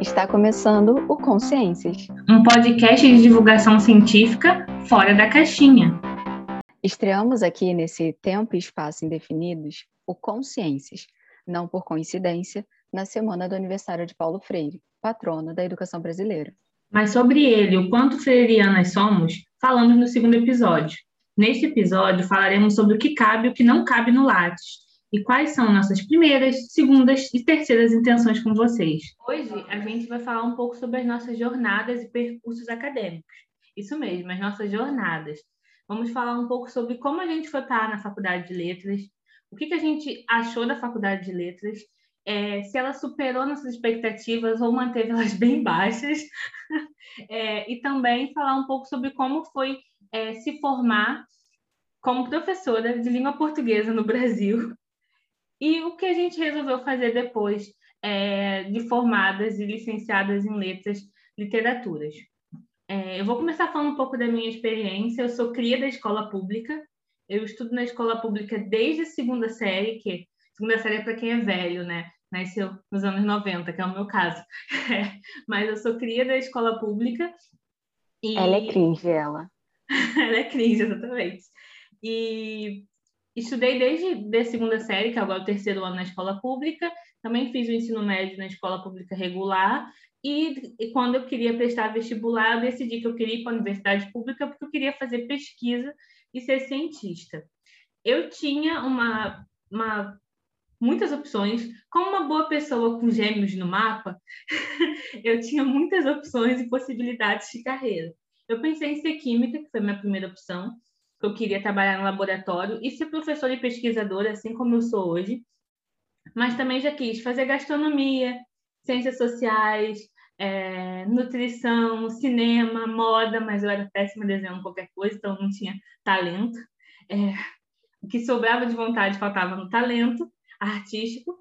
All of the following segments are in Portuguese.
Está começando o Consciências, um podcast de divulgação científica fora da caixinha. Estreamos aqui nesse tempo e espaço indefinidos o Consciências, não por coincidência, na semana do aniversário de Paulo Freire, patrono da educação brasileira. Mas sobre ele, o quanto freirianas somos, falamos no segundo episódio. Neste episódio, falaremos sobre o que cabe e o que não cabe no Lattes, e quais são nossas primeiras, segundas e terceiras intenções com vocês. Hoje a gente vai falar um pouco sobre as nossas jornadas e percursos acadêmicos. Isso mesmo, as nossas jornadas. Vamos falar um pouco sobre como a gente foi parar na faculdade de letras, o que, que a gente achou da faculdade de letras, é, se ela superou nossas expectativas ou manteve elas bem baixas, é, e também falar um pouco sobre como foi é, se formar como professora de língua portuguesa no Brasil e o que a gente resolveu fazer depois é, de formadas e licenciadas em letras, literaturas. É, eu vou começar falando um pouco da minha experiência. Eu sou cria da escola pública. Eu estudo na escola pública desde a segunda série, que segunda série é para quem é velho, né? Nasceu nos anos 90, que é o meu caso. É, mas eu sou cria da escola pública. E... Ela é cringe, ela. ela é cringe, exatamente. E Estudei desde a segunda série, que é agora o terceiro ano na escola pública, também fiz o ensino médio na escola pública regular, e, e quando eu queria prestar vestibular, eu decidi que eu queria ir para a universidade pública porque eu queria fazer pesquisa e ser cientista. Eu tinha uma, uma muitas opções. Como uma boa pessoa com gêmeos no mapa, eu tinha muitas opções e possibilidades de carreira. Eu pensei em ser química, que foi a minha primeira opção, que eu queria trabalhar no laboratório e ser professora e pesquisadora, assim como eu sou hoje. Mas também já quis fazer gastronomia, ciências sociais, é, nutrição, cinema, moda, mas eu era péssima desenhando qualquer coisa, então não tinha talento. É, o que sobrava de vontade faltava no talento artístico.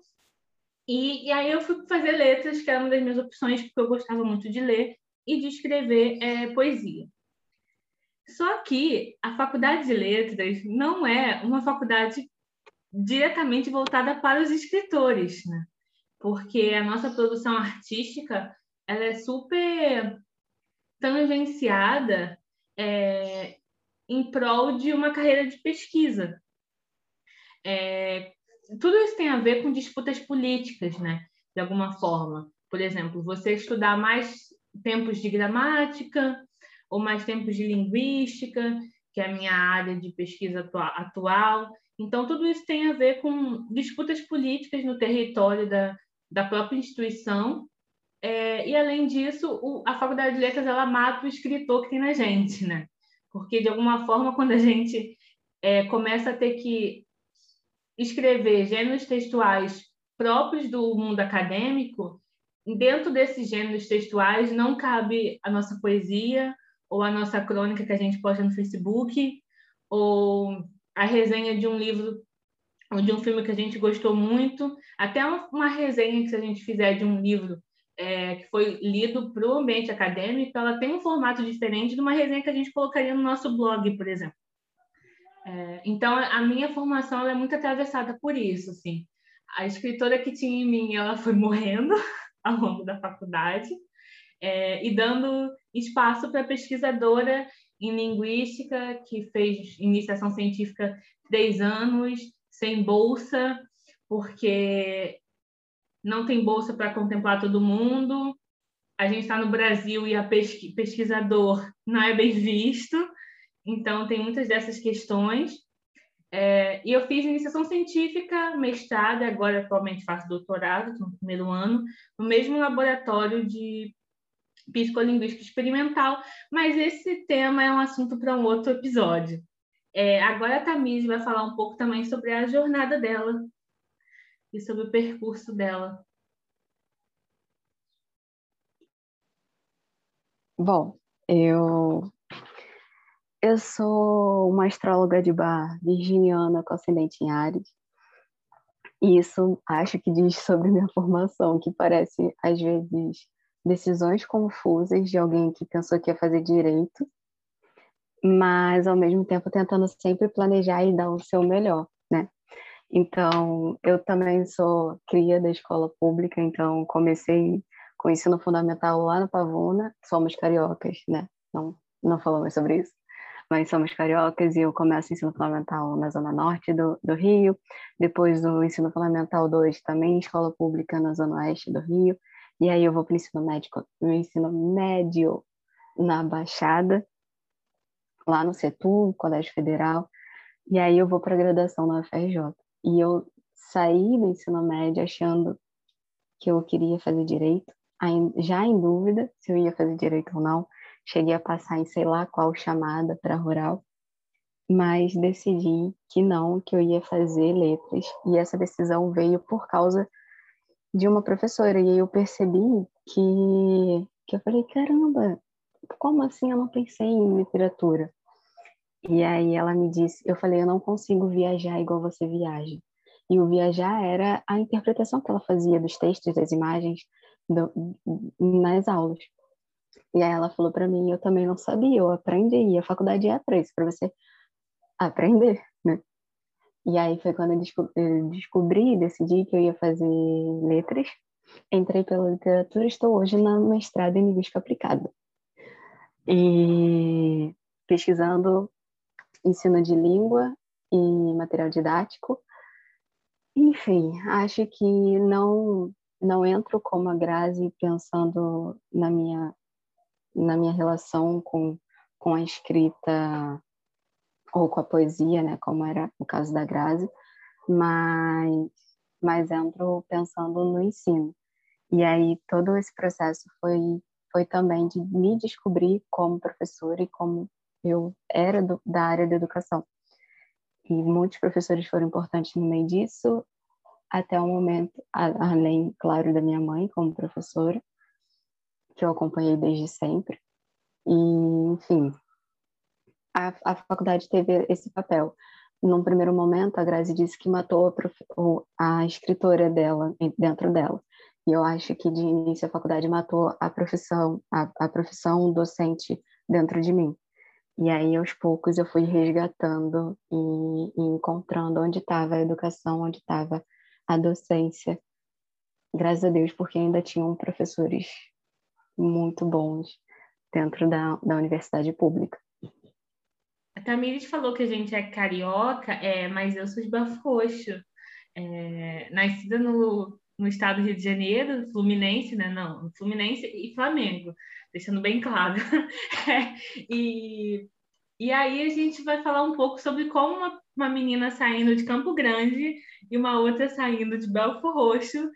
E, e, aí eu fui fazer letras, que era uma das minhas opções, porque eu gostava muito de ler e de escrever é, poesia. Só que a faculdade de letras não é uma faculdade diretamente voltada para os escritores, né? Porque a nossa produção artística ela é super tangenciada é, em prol de uma carreira de pesquisa. É, tudo isso tem a ver com disputas políticas, né? De alguma forma. Por exemplo, você estudar mais tempos de gramática, ou mais tempos de linguística, que é a minha área de pesquisa atual. Então, tudo isso tem a ver com disputas políticas no território da, da própria instituição. É, e, além disso, o, a Faculdade de Letras ela mata o escritor que tem na gente, né? Porque, de alguma forma, quando a gente é, começa a ter que escrever gêneros textuais próprios do mundo acadêmico, dentro desses gêneros textuais não cabe a nossa poesia, ou a nossa crônica que a gente posta no Facebook, ou a resenha de um livro ou de um filme que a gente gostou muito, até uma resenha que a gente fizer de um livro é, que foi lido para o ambiente acadêmico, ela tem um formato diferente de uma resenha que a gente colocaria no nosso blog, por exemplo. É, então, a minha formação é muito atravessada por isso, assim. A escritora que tinha em mim, ela foi morrendo ao longo da faculdade, é, e dando espaço para pesquisadora em linguística, que fez iniciação científica três anos, sem bolsa, porque não tem bolsa para contemplar todo mundo. A gente está no Brasil e a pesqui pesquisador não é bem visto, então tem muitas dessas questões. É, e eu fiz iniciação científica, mestrado, agora atualmente faço doutorado, no primeiro ano, no mesmo laboratório de psicolinguística experimental, mas esse tema é um assunto para um outro episódio. É, agora a Tamires vai falar um pouco também sobre a jornada dela e sobre o percurso dela. Bom, eu eu sou uma astróloga de bar virginiana com ascendente em Ares. E isso acho que diz sobre minha formação, que parece às vezes decisões confusas de alguém que pensou que ia fazer direito, mas ao mesmo tempo tentando sempre planejar e dar o seu melhor, né? Então, eu também sou cria da escola pública, então comecei com o ensino fundamental lá no Pavuna, somos cariocas, né? Não, não falamos sobre isso, mas somos cariocas e eu começo o ensino fundamental na zona norte do, do Rio, depois do ensino fundamental 2 também escola pública na zona oeste do Rio, e aí eu vou para o ensino médico, o ensino médio na Baixada, lá no CETU, Colégio Federal, e aí eu vou para a graduação na UFRJ. E eu saí do ensino médio achando que eu queria fazer direito, já em dúvida se eu ia fazer direito ou não. Cheguei a passar em sei lá qual chamada para rural, mas decidi que não, que eu ia fazer letras. E essa decisão veio por causa de uma professora. E aí eu percebi que, que eu falei: caramba, como assim eu não pensei em literatura? E aí ela me disse, eu falei, eu não consigo viajar igual você viaja. E o viajar era a interpretação que ela fazia dos textos, das imagens, do, nas aulas. E aí ela falou para mim, eu também não sabia, eu aprendi, e a faculdade é para isso, para você aprender, né? E aí foi quando eu descobri, decidi que eu ia fazer letras, entrei pela literatura, estou hoje na mestrado em linguística aplicada. E pesquisando ensino de língua e material didático. Enfim, acho que não não entro como a Grazi pensando na minha na minha relação com com a escrita ou com a poesia, né, como era o caso da Grazi, mas mas entro pensando no ensino. E aí todo esse processo foi foi também de me descobrir como professora e como eu era do, da área da educação. E muitos professores foram importantes no meio disso, até o momento, além, claro, da minha mãe como professora, que eu acompanhei desde sempre. E, enfim, a, a faculdade teve esse papel. Num primeiro momento, a Grazi disse que matou a, prof, a escritora dela, dentro dela. E eu acho que, de início, a faculdade matou a profissão, a, a profissão docente dentro de mim. E aí, aos poucos, eu fui resgatando e, e encontrando onde estava a educação, onde estava a docência. Graças a Deus, porque ainda tinham professores muito bons dentro da, da universidade pública. A Tamires falou que a gente é carioca, é, mas eu sou de Bafo Roxo. É, nascida no, no estado do Rio de Janeiro, Fluminense, né? Não, Fluminense e Flamengo deixando bem claro. é, e, e aí a gente vai falar um pouco sobre como uma, uma menina saindo de Campo Grande e uma outra saindo de Belfort Roxo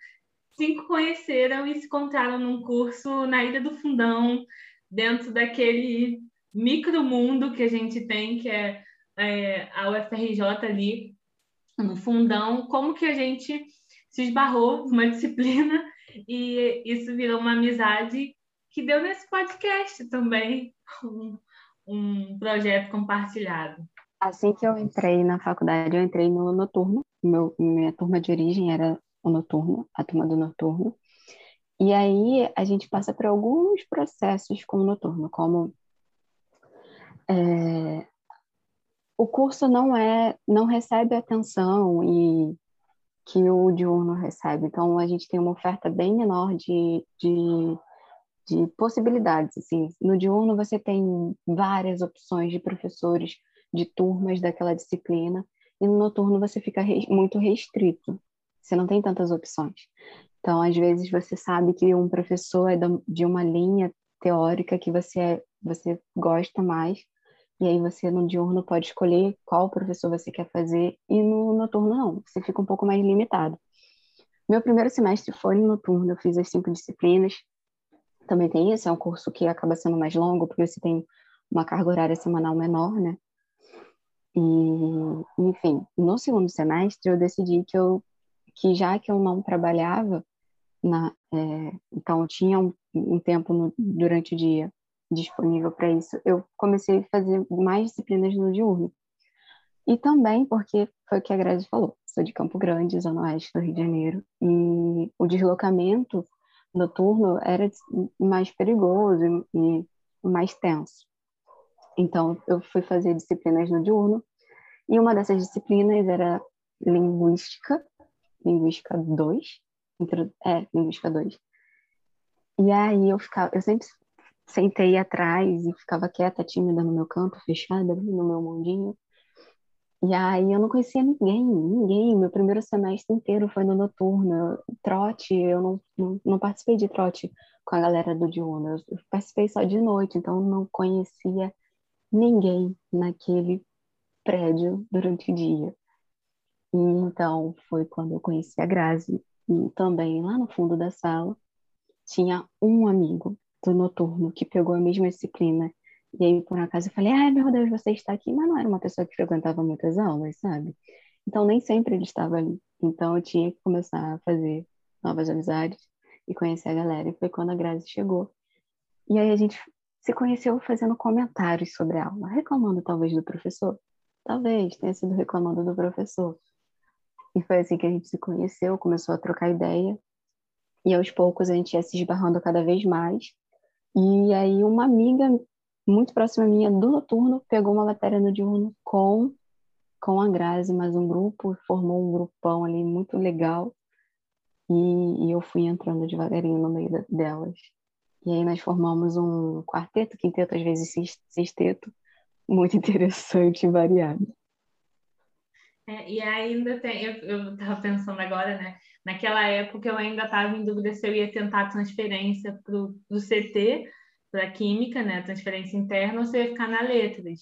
se conheceram e se encontraram num curso na Ilha do Fundão, dentro daquele micromundo que a gente tem, que é, é a UFRJ ali, no fundão, como que a gente se esbarrou numa disciplina e isso virou uma amizade que deu nesse podcast também, um, um projeto compartilhado. Assim que eu entrei na faculdade, eu entrei no noturno. Meu, minha turma de origem era o noturno, a turma do noturno. E aí a gente passa por alguns processos com o noturno, como é, o curso não é, não recebe atenção e que o diurno recebe. Então a gente tem uma oferta bem menor de, de de possibilidades. Assim. No diurno você tem várias opções de professores, de turmas daquela disciplina, e no noturno você fica re muito restrito. Você não tem tantas opções. Então, às vezes você sabe que um professor é de uma linha teórica que você é, você gosta mais, e aí você no diurno pode escolher qual professor você quer fazer, e no noturno não, você fica um pouco mais limitado. Meu primeiro semestre foi no noturno, eu fiz as cinco disciplinas, também tem isso, é um curso que acaba sendo mais longo, porque você tem uma carga horária semanal menor, né? E, enfim, no segundo semestre eu decidi que eu que já que eu não trabalhava na, é, então eu tinha um, um tempo no, durante o dia disponível para isso, eu comecei a fazer mais disciplinas no diurno. E também porque foi o que a Grazi falou, sou de Campo Grande, zona oeste do Rio de Janeiro, e o deslocamento noturno era mais perigoso e mais tenso. Então, eu fui fazer disciplinas no diurno, e uma dessas disciplinas era linguística, linguística 2, é, linguística 2. E aí eu ficava, eu sempre sentei atrás e ficava quieta, tímida no meu canto, fechada no meu mundinho. E aí eu não conhecia ninguém, ninguém. Meu primeiro semestre inteiro foi no noturno. Trote, eu não, não, não participei de trote com a galera do diurno. Eu participei só de noite, então não conhecia ninguém naquele prédio durante o dia. E então foi quando eu conheci a Grazi. E também lá no fundo da sala tinha um amigo do noturno que pegou a mesma disciplina. E aí, por acaso, eu falei, ai meu Deus, você está aqui. Mas não era uma pessoa que frequentava muitas aulas, sabe? Então, nem sempre ele estava ali. Então, eu tinha que começar a fazer novas amizades e conhecer a galera. E foi quando a Grazi chegou. E aí, a gente se conheceu fazendo comentários sobre a aula, reclamando talvez do professor. Talvez tenha sido reclamando do professor. E foi assim que a gente se conheceu, começou a trocar ideia. E aos poucos a gente ia se esbarrando cada vez mais. E aí uma amiga muito próxima minha do noturno pegou uma matéria no diurno com com a Grazi, mais um grupo, formou um grupão ali muito legal. E, e eu fui entrando devagarinho no meio delas. E aí nós formamos um quarteto, quinteto, às vezes sexteto, muito interessante e variado. É, e ainda tem, eu estava pensando agora, né? Naquela época eu ainda estava em dúvida se eu ia tentar a transferência pro, do CT para Química, né? Transferência interna, ou se eu ia ficar na Letras.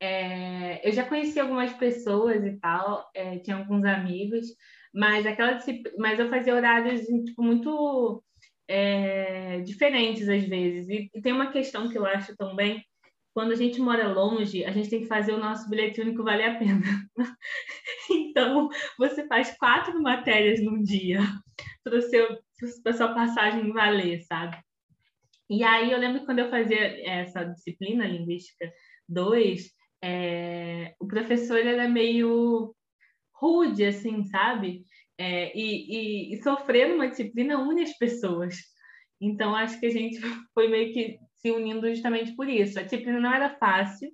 É, eu já conheci algumas pessoas e tal, é, tinha alguns amigos, mas aquela mas eu fazia horários tipo, muito é, diferentes às vezes. E, e, tem uma questão que eu acho também quando a gente mora longe, a gente tem que fazer o nosso bilhete único valer a pena. então, você faz quatro matérias num dia para a sua passagem valer, sabe? E aí eu lembro que quando eu fazia essa disciplina linguística 2, é, o professor era meio rude, assim, sabe? É, e, e, e sofrer numa disciplina une as pessoas. Então, acho que a gente foi meio que se unindo justamente por isso. A disciplina não era fácil,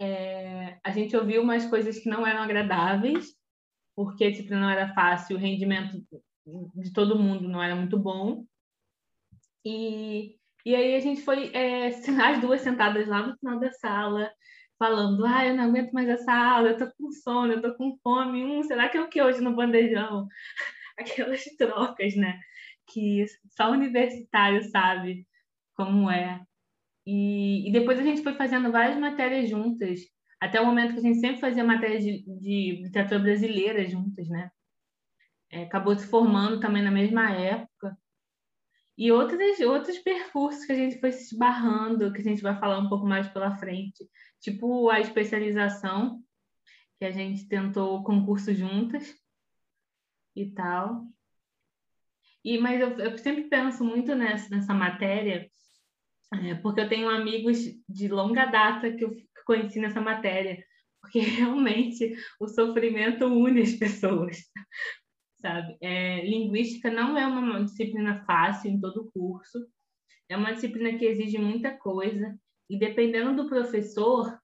é, a gente ouviu umas coisas que não eram agradáveis, porque a disciplina não era fácil, o rendimento de todo mundo não era muito bom. E, e aí a gente foi, é, as duas sentadas lá no final da sala, falando, ah, eu não aguento mais essa aula, eu tô com sono, eu tô com fome, hum, será que é o que hoje no bandejão? Aquelas trocas, né? Que só universitário sabe como é. E, e depois a gente foi fazendo várias matérias juntas, até o momento que a gente sempre fazia matéria de, de literatura brasileira juntas, né? É, acabou se formando também na mesma época. E outros, outros percursos que a gente foi se esbarrando, que a gente vai falar um pouco mais pela frente, tipo a especialização, que a gente tentou concurso juntas e tal. E, mas eu, eu sempre penso muito nessa, nessa matéria, é, porque eu tenho amigos de longa data que eu conheci nessa matéria, porque realmente o sofrimento une as pessoas, sabe? É, linguística não é uma disciplina fácil em todo o curso, é uma disciplina que exige muita coisa, e dependendo do professor,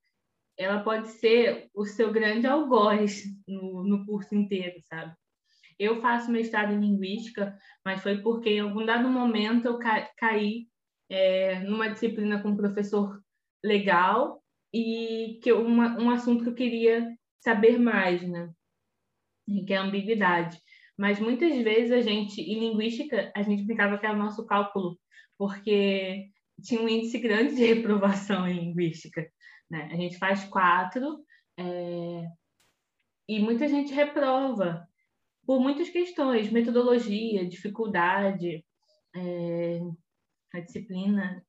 ela pode ser o seu grande algoz no, no curso inteiro, sabe? Eu faço mestrado em linguística, mas foi porque em algum dado momento eu ca caí é, numa disciplina com um professor legal e que uma, um assunto que eu queria saber mais, né? Que é a ambiguidade. Mas muitas vezes a gente, em linguística, a gente brincava que era o nosso cálculo, porque tinha um índice grande de reprovação em linguística. Né? A gente faz quatro é, e muita gente reprova por muitas questões, metodologia, dificuldade, é, a disciplina.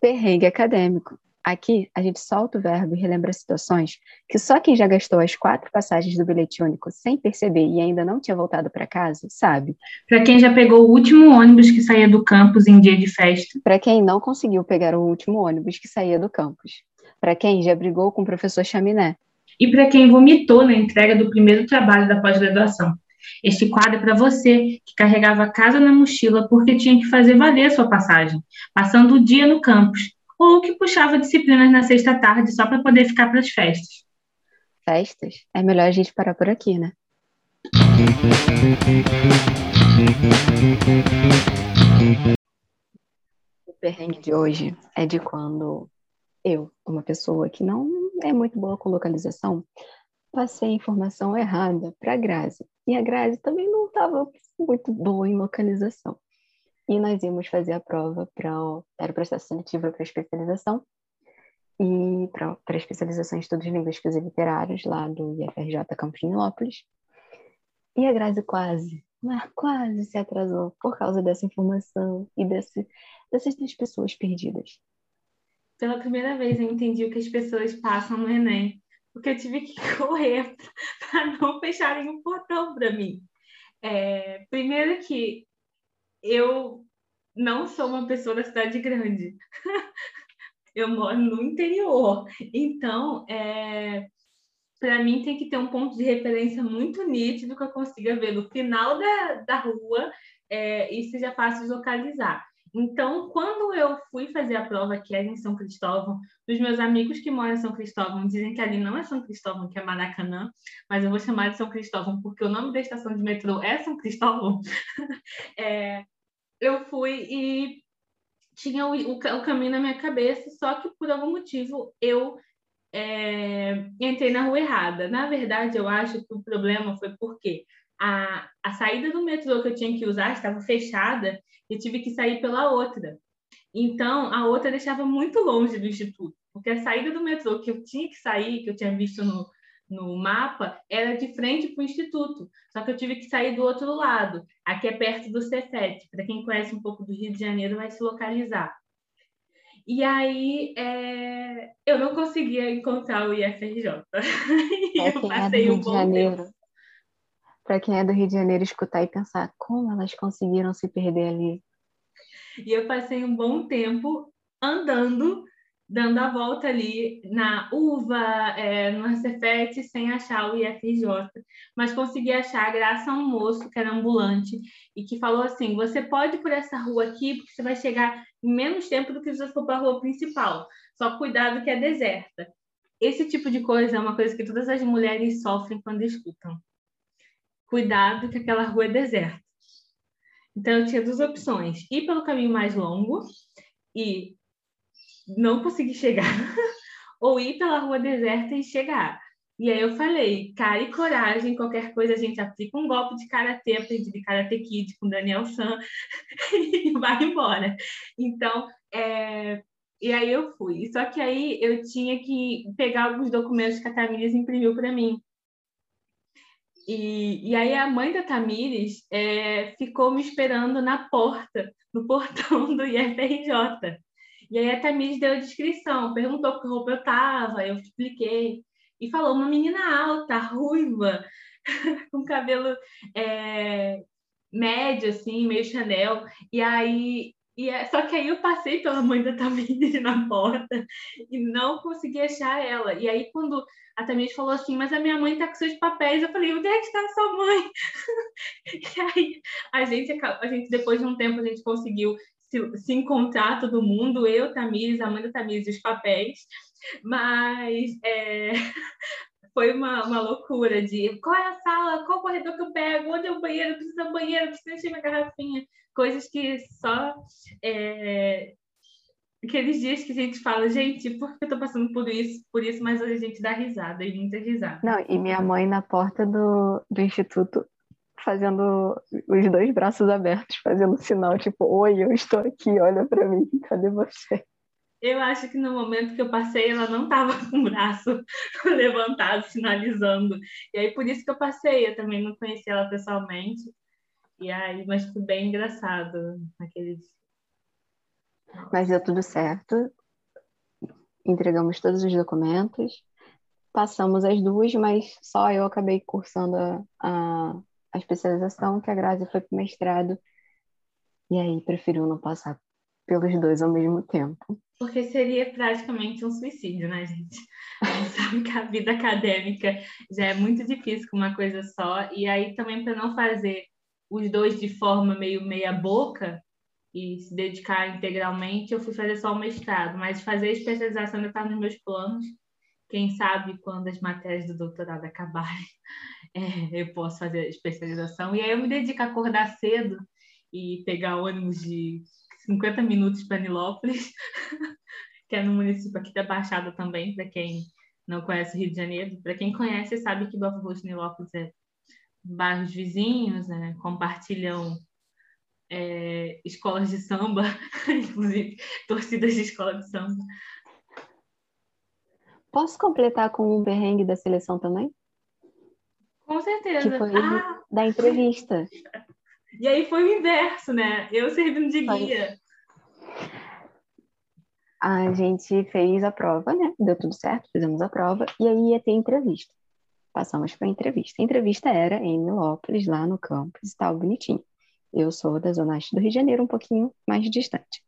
Perrengue acadêmico. Aqui, a gente solta o verbo e relembra situações que só quem já gastou as quatro passagens do bilhete único sem perceber e ainda não tinha voltado para casa, sabe. Para quem já pegou o último ônibus que saía do campus em dia de festa. Para quem não conseguiu pegar o último ônibus que saía do campus para quem já brigou com o professor Chaminé. E para quem vomitou na entrega do primeiro trabalho da pós-graduação. Este quadro é para você que carregava a casa na mochila porque tinha que fazer valer a sua passagem, passando o dia no campus, ou que puxava disciplinas na sexta tarde só para poder ficar para as festas. Festas? É melhor a gente parar por aqui, né? O perrengue de hoje é de quando eu, uma pessoa que não é muito boa com localização, passei a informação errada para a Grazi. E a Grazi também não estava muito boa em localização. E nós íamos fazer a prova para o processo seletivo para especialização e para especialização em estudos linguísticos e literários lá do IFRJ Campos Nilópolis. E a Grazi quase, mas quase se atrasou por causa dessa informação e desse, dessas duas pessoas perdidas. Pela primeira vez eu entendi o que as pessoas passam no Enem porque eu tive que correr para não fecharem o portão para mim. É, primeiro que eu não sou uma pessoa da cidade grande. eu moro no interior. Então, é, para mim tem que ter um ponto de referência muito nítido que eu consiga ver no final da, da rua é, e seja fácil de localizar. Então, quando eu fui fazer a prova que era em São Cristóvão, os meus amigos que moram em São Cristóvão dizem que ali não é São Cristóvão, que é Maracanã, mas eu vou chamar de São Cristóvão porque o nome da estação de metrô é São Cristóvão. é, eu fui e tinha o, o, o, caminho na minha cabeça, só que por algum motivo eu é, entrei na rua errada. Na verdade, eu acho que o problema foi porque a, a saída do metrô que eu tinha que usar estava fechada e tive que sair pela outra. Então, a outra deixava muito longe do instituto, porque a saída do metrô que eu tinha que sair, que eu tinha visto no, no mapa, era de frente para o instituto. Só que eu tive que sair do outro lado. Aqui é perto do Cefet. Para quem conhece um pouco do Rio de Janeiro, vai se localizar. E aí é... eu não conseguia encontrar o IFRJ. é eu passei é um bom Janeiro. tempo para quem é do Rio de Janeiro escutar e pensar como elas conseguiram se perder ali. E eu passei um bom tempo andando, dando a volta ali na uva, é, no Cefet, sem achar o IFJ, mas consegui achar graças a um moço que era ambulante e que falou assim: você pode ir por essa rua aqui, porque você vai chegar em menos tempo do que você for para a rua principal. Só cuidado que é deserta. Esse tipo de coisa é uma coisa que todas as mulheres sofrem quando escutam cuidado que aquela rua é deserta. Então eu tinha duas opções: ir pelo caminho mais longo e não conseguir chegar, ou ir pela rua deserta e chegar. E aí eu falei, cara e coragem, qualquer coisa a gente aplica um golpe de karatê, aprendi de Karate Kid com Daniel San e vai embora. Então, é... e aí eu fui. Só que aí eu tinha que pegar alguns documentos que a Tamires imprimiu para mim. E, e aí a mãe da Tamires é, ficou me esperando na porta, no portão do IFRJ. E aí a Tamires deu a descrição, perguntou que roupa eu estava, eu expliquei. E falou, uma menina alta, ruiva, com cabelo é, médio, assim, meio Chanel. E aí e é, só que aí eu passei pela mãe da Tamires na porta e não consegui achar ela. E aí, quando a Tamires falou assim, mas a minha mãe tá com seus papéis, eu falei, onde é que está a sua mãe? e aí, a gente, a gente, depois de um tempo, a gente conseguiu se, se encontrar todo mundo, eu, Tamires, a mãe da Tamires, os papéis. Mas é, foi uma, uma loucura de qual é a sala, qual corredor que eu pego, onde é o banheiro, precisa do banheiro, precisa encher minha garrafinha. Coisas que só é, aqueles dias que a gente fala, gente, por que eu tô passando por isso, por isso, mas hoje a gente dá risada e muita risada. Não, e minha mãe na porta do, do instituto fazendo os dois braços abertos, fazendo sinal, tipo, oi, eu estou aqui, olha para mim, cadê você? Eu acho que no momento que eu passei, ela não estava com o braço levantado, sinalizando. E aí, por isso que eu passei. Eu também não conheci ela pessoalmente. E aí, mas foi bem engraçado naquele dia. Mas deu tudo certo. Entregamos todos os documentos. Passamos as duas, mas só eu acabei cursando a, a, a especialização, que a Grazi foi para mestrado. E aí preferiu não passar pelos dois ao mesmo tempo. Porque seria praticamente um suicídio, né, gente? A sabe que a vida acadêmica já é muito difícil com uma coisa só. E aí também para não fazer os dois de forma meio meia boca, e se dedicar integralmente, eu fui fazer só o mestrado, mas fazer especialização ainda está nos meus planos. Quem sabe quando as matérias do doutorado acabarem, é, eu posso fazer especialização. E aí eu me dedico a acordar cedo e pegar ônibus de 50 minutos para Nilópolis, que é no município aqui da Baixada também, para quem não conhece o Rio de Janeiro. Para quem conhece, sabe que Belo Rosto e Nilópolis é bairros vizinhos, né? compartilham é, escolas de samba, inclusive torcidas de escola de samba. Posso completar com um perrengue da seleção também? Com certeza. Que foi ah! da entrevista. E aí foi o inverso, né? Eu servindo de guia. A gente fez a prova, né? Deu tudo certo, fizemos a prova, e aí ia ter entrevista. Passamos para a entrevista. A entrevista era em Milópolis, lá no campus, estava bonitinho. Eu sou da Zona Oeste do Rio de Janeiro, um pouquinho mais distante.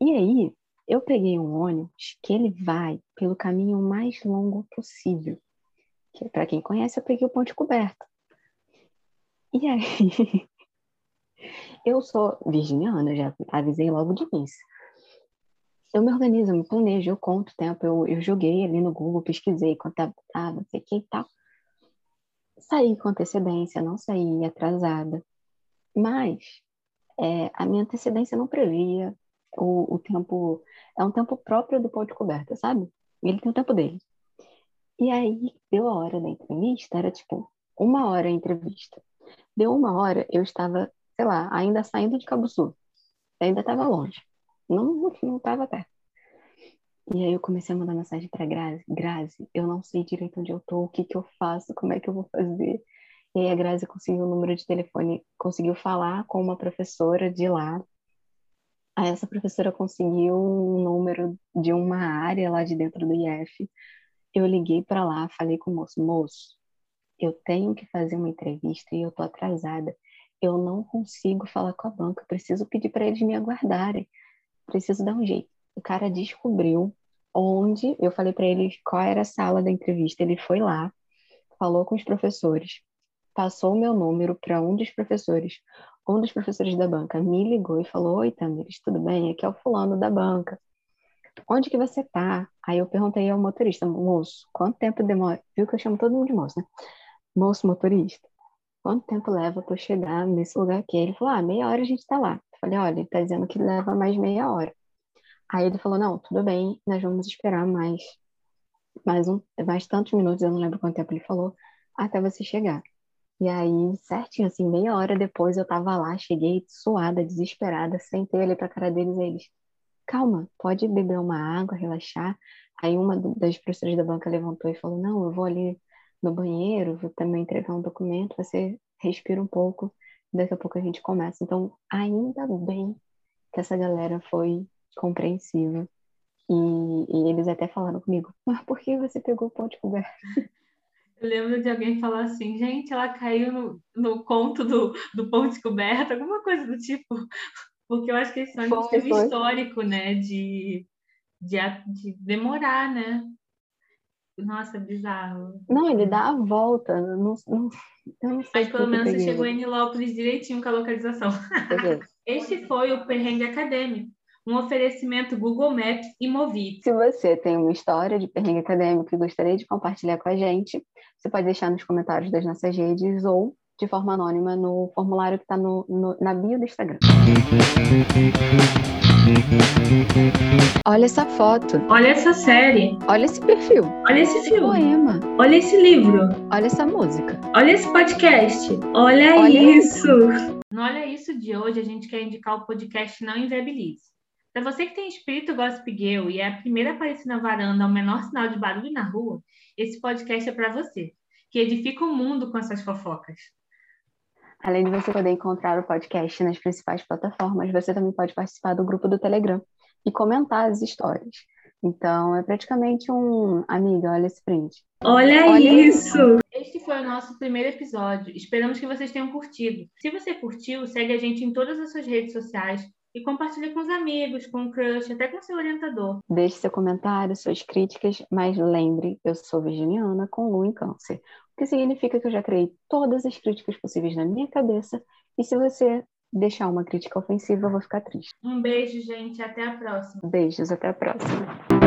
E aí, eu peguei um ônibus que ele vai pelo caminho mais longo possível. Que, para quem conhece, eu peguei o Ponte Coberto. E aí, eu sou virginiana, já avisei logo de início. Eu me organizo, eu me planejo, eu conto tempo, eu, eu joguei ali no Google, pesquisei quanto tempo estava, não sei o que e tal. Saí com antecedência, não saí atrasada. Mas é, a minha antecedência não previa o, o tempo. É um tempo próprio do pão de coberta, sabe? Ele tem o tempo dele. E aí, deu a hora da entrevista, era tipo uma hora a entrevista. Deu uma hora, eu estava, sei lá, ainda saindo de Cabo Sul. Ainda estava longe. Não estava perto. E aí eu comecei a mandar mensagem para Grazi. Grazi, eu não sei direito onde eu tô, o que que eu faço, como é que eu vou fazer. E aí a Grazi conseguiu o número de telefone, conseguiu falar com uma professora de lá. Aí essa professora conseguiu um número de uma área lá de dentro do IF. Eu liguei para lá, falei com o moço, moço, eu tenho que fazer uma entrevista e eu tô atrasada. Eu não consigo falar com a banca, preciso pedir para eles me aguardarem. Preciso dar um jeito. O cara descobriu onde, eu falei para ele qual era a sala da entrevista, ele foi lá, falou com os professores passou o meu número para um dos professores. Um dos professores da banca me ligou e falou: Oi, Tamiris, tudo bem? Aqui é o fulano da banca. Onde que você tá? Aí eu perguntei ao motorista, moço, quanto tempo demora? Viu que eu chamo todo mundo de moço, né? Moço motorista, quanto tempo leva para chegar nesse lugar aqui? Ele falou: Ah, meia hora a gente tá lá. Eu falei: Olha, ele tá dizendo que leva mais meia hora. Aí ele falou: Não, tudo bem, nós vamos esperar mais, mais, um, mais tantos minutos, eu não lembro quanto tempo ele falou, até você chegar. E aí, certinho, assim, meia hora depois eu tava lá, cheguei suada, desesperada, sentei ali pra cara deles e eles, calma, pode beber uma água, relaxar. Aí uma das professoras da banca levantou e falou, não, eu vou ali no banheiro, vou também entregar um documento, você respira um pouco, daqui a pouco a gente começa. Então, ainda bem que essa galera foi compreensiva. E, e eles até falaram comigo, mas por que você pegou o pão de coberto? Eu lembro de alguém falar assim, gente, ela caiu no, no conto do, do pão descoberto, alguma coisa do tipo. Porque eu acho que esse sonho teve histórico, né? De, de, de demorar, né? Nossa, bizarro. Não, ele dá a volta. Não, não, não sei Mas pelo menos você chegou em Nilópolis direitinho com a localização. Este foi o perrengue acadêmico um oferecimento Google Maps e Movit. Se você tem uma história de perrengue acadêmico e gostaria de compartilhar com a gente, você pode deixar nos comentários das nossas redes ou de forma anônima no formulário que está no, no, na bio do Instagram. Olha essa foto. Olha essa série. Olha esse perfil. Olha esse filme. Poema. Olha esse livro. Olha essa música. Olha esse podcast. Olha, Olha isso. isso. No Olha Isso de hoje, a gente quer indicar o podcast Não Inviabilize. Para você que tem espírito gospel girl e é a primeira a aparecer na varanda ao menor sinal de barulho na rua, esse podcast é para você, que edifica o mundo com essas fofocas. Além de você poder encontrar o podcast nas principais plataformas, você também pode participar do grupo do Telegram e comentar as histórias. Então, é praticamente um amiga, olha esse print. Olha, olha isso! isso! Este foi o nosso primeiro episódio. Esperamos que vocês tenham curtido. Se você curtiu, segue a gente em todas as suas redes sociais e compartilhe com os amigos, com o crush, até com seu orientador. Deixe seu comentário, suas críticas, mas lembre, eu sou virginiana com lua em câncer, o que significa que eu já criei todas as críticas possíveis na minha cabeça, e se você deixar uma crítica ofensiva, eu vou ficar triste. Um beijo, gente. Até a próxima. Beijos, até a próxima.